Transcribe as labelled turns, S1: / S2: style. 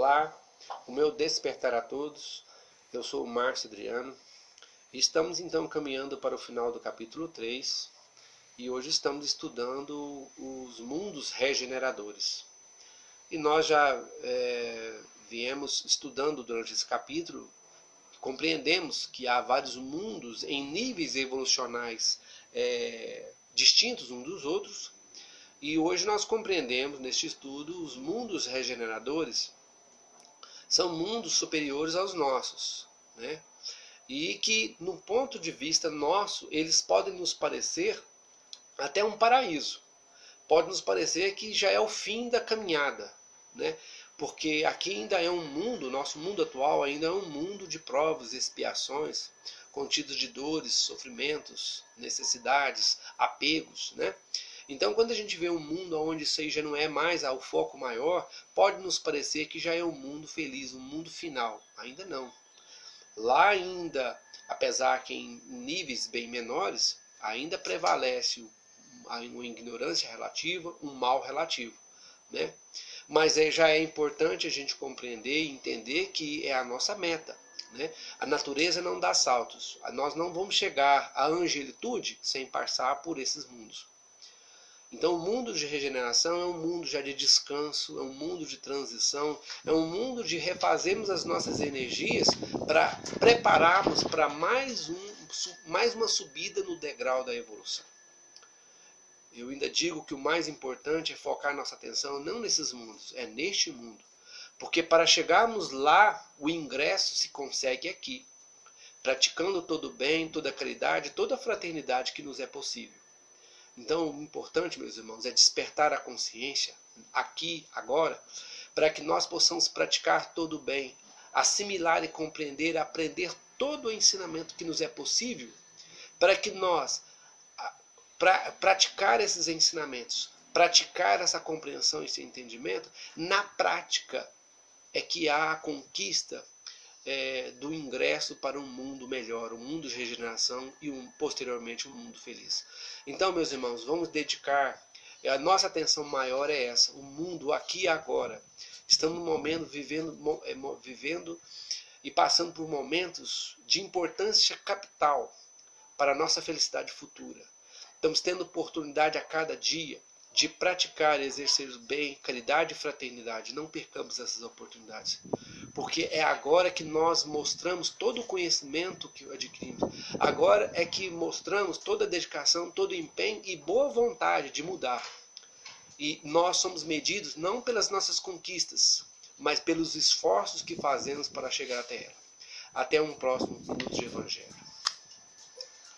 S1: Olá, o meu despertar a todos. Eu sou o Márcio Adriano. Estamos então caminhando para o final do capítulo 3 e hoje estamos estudando os mundos regeneradores. E nós já é, viemos estudando durante esse capítulo, compreendemos que há vários mundos em níveis evolucionais é, distintos uns dos outros, e hoje nós compreendemos neste estudo os mundos regeneradores são mundos superiores aos nossos, né? E que, no ponto de vista nosso, eles podem nos parecer até um paraíso. Pode nos parecer que já é o fim da caminhada, né? Porque aqui ainda é um mundo, nosso mundo atual ainda é um mundo de provas, expiações, contidos de dores, sofrimentos, necessidades, apegos, né? Então, quando a gente vê um mundo onde isso aí já não é mais o foco maior, pode nos parecer que já é um mundo feliz, um mundo final. Ainda não. Lá ainda, apesar que em níveis bem menores, ainda prevalece uma ignorância relativa, um mal relativo. Né? Mas é, já é importante a gente compreender e entender que é a nossa meta. Né? A natureza não dá saltos. Nós não vamos chegar à angelitude sem passar por esses mundos. Então, o mundo de regeneração é um mundo já de descanso, é um mundo de transição, é um mundo de refazermos as nossas energias para prepararmos para mais, um, mais uma subida no degrau da evolução. Eu ainda digo que o mais importante é focar nossa atenção não nesses mundos, é neste mundo. Porque para chegarmos lá, o ingresso se consegue aqui, praticando todo o bem, toda a caridade, toda a fraternidade que nos é possível. Então, o importante, meus irmãos, é despertar a consciência aqui, agora, para que nós possamos praticar todo o bem, assimilar e compreender, aprender todo o ensinamento que nos é possível, para que nós pra, praticar esses ensinamentos, praticar essa compreensão, esse entendimento, na prática é que há a conquista é, do ingresso para um mundo melhor, um mundo de regeneração e um, posteriormente um mundo feliz. Então, meus irmãos, vamos dedicar a nossa atenção maior é essa, o mundo aqui e agora. Estamos no momento vivendo, é, vivendo e passando por momentos de importância capital para a nossa felicidade futura. Estamos tendo oportunidade a cada dia de praticar e exercer o bem, caridade e fraternidade. Não percamos essas oportunidades porque é agora que nós mostramos todo o conhecimento que adquirimos. Agora é que mostramos toda a dedicação, todo o empenho e boa vontade de mudar. E nós somos medidos não pelas nossas conquistas, mas pelos esforços que fazemos para chegar até ela. Até um próximo minuto de Evangelho.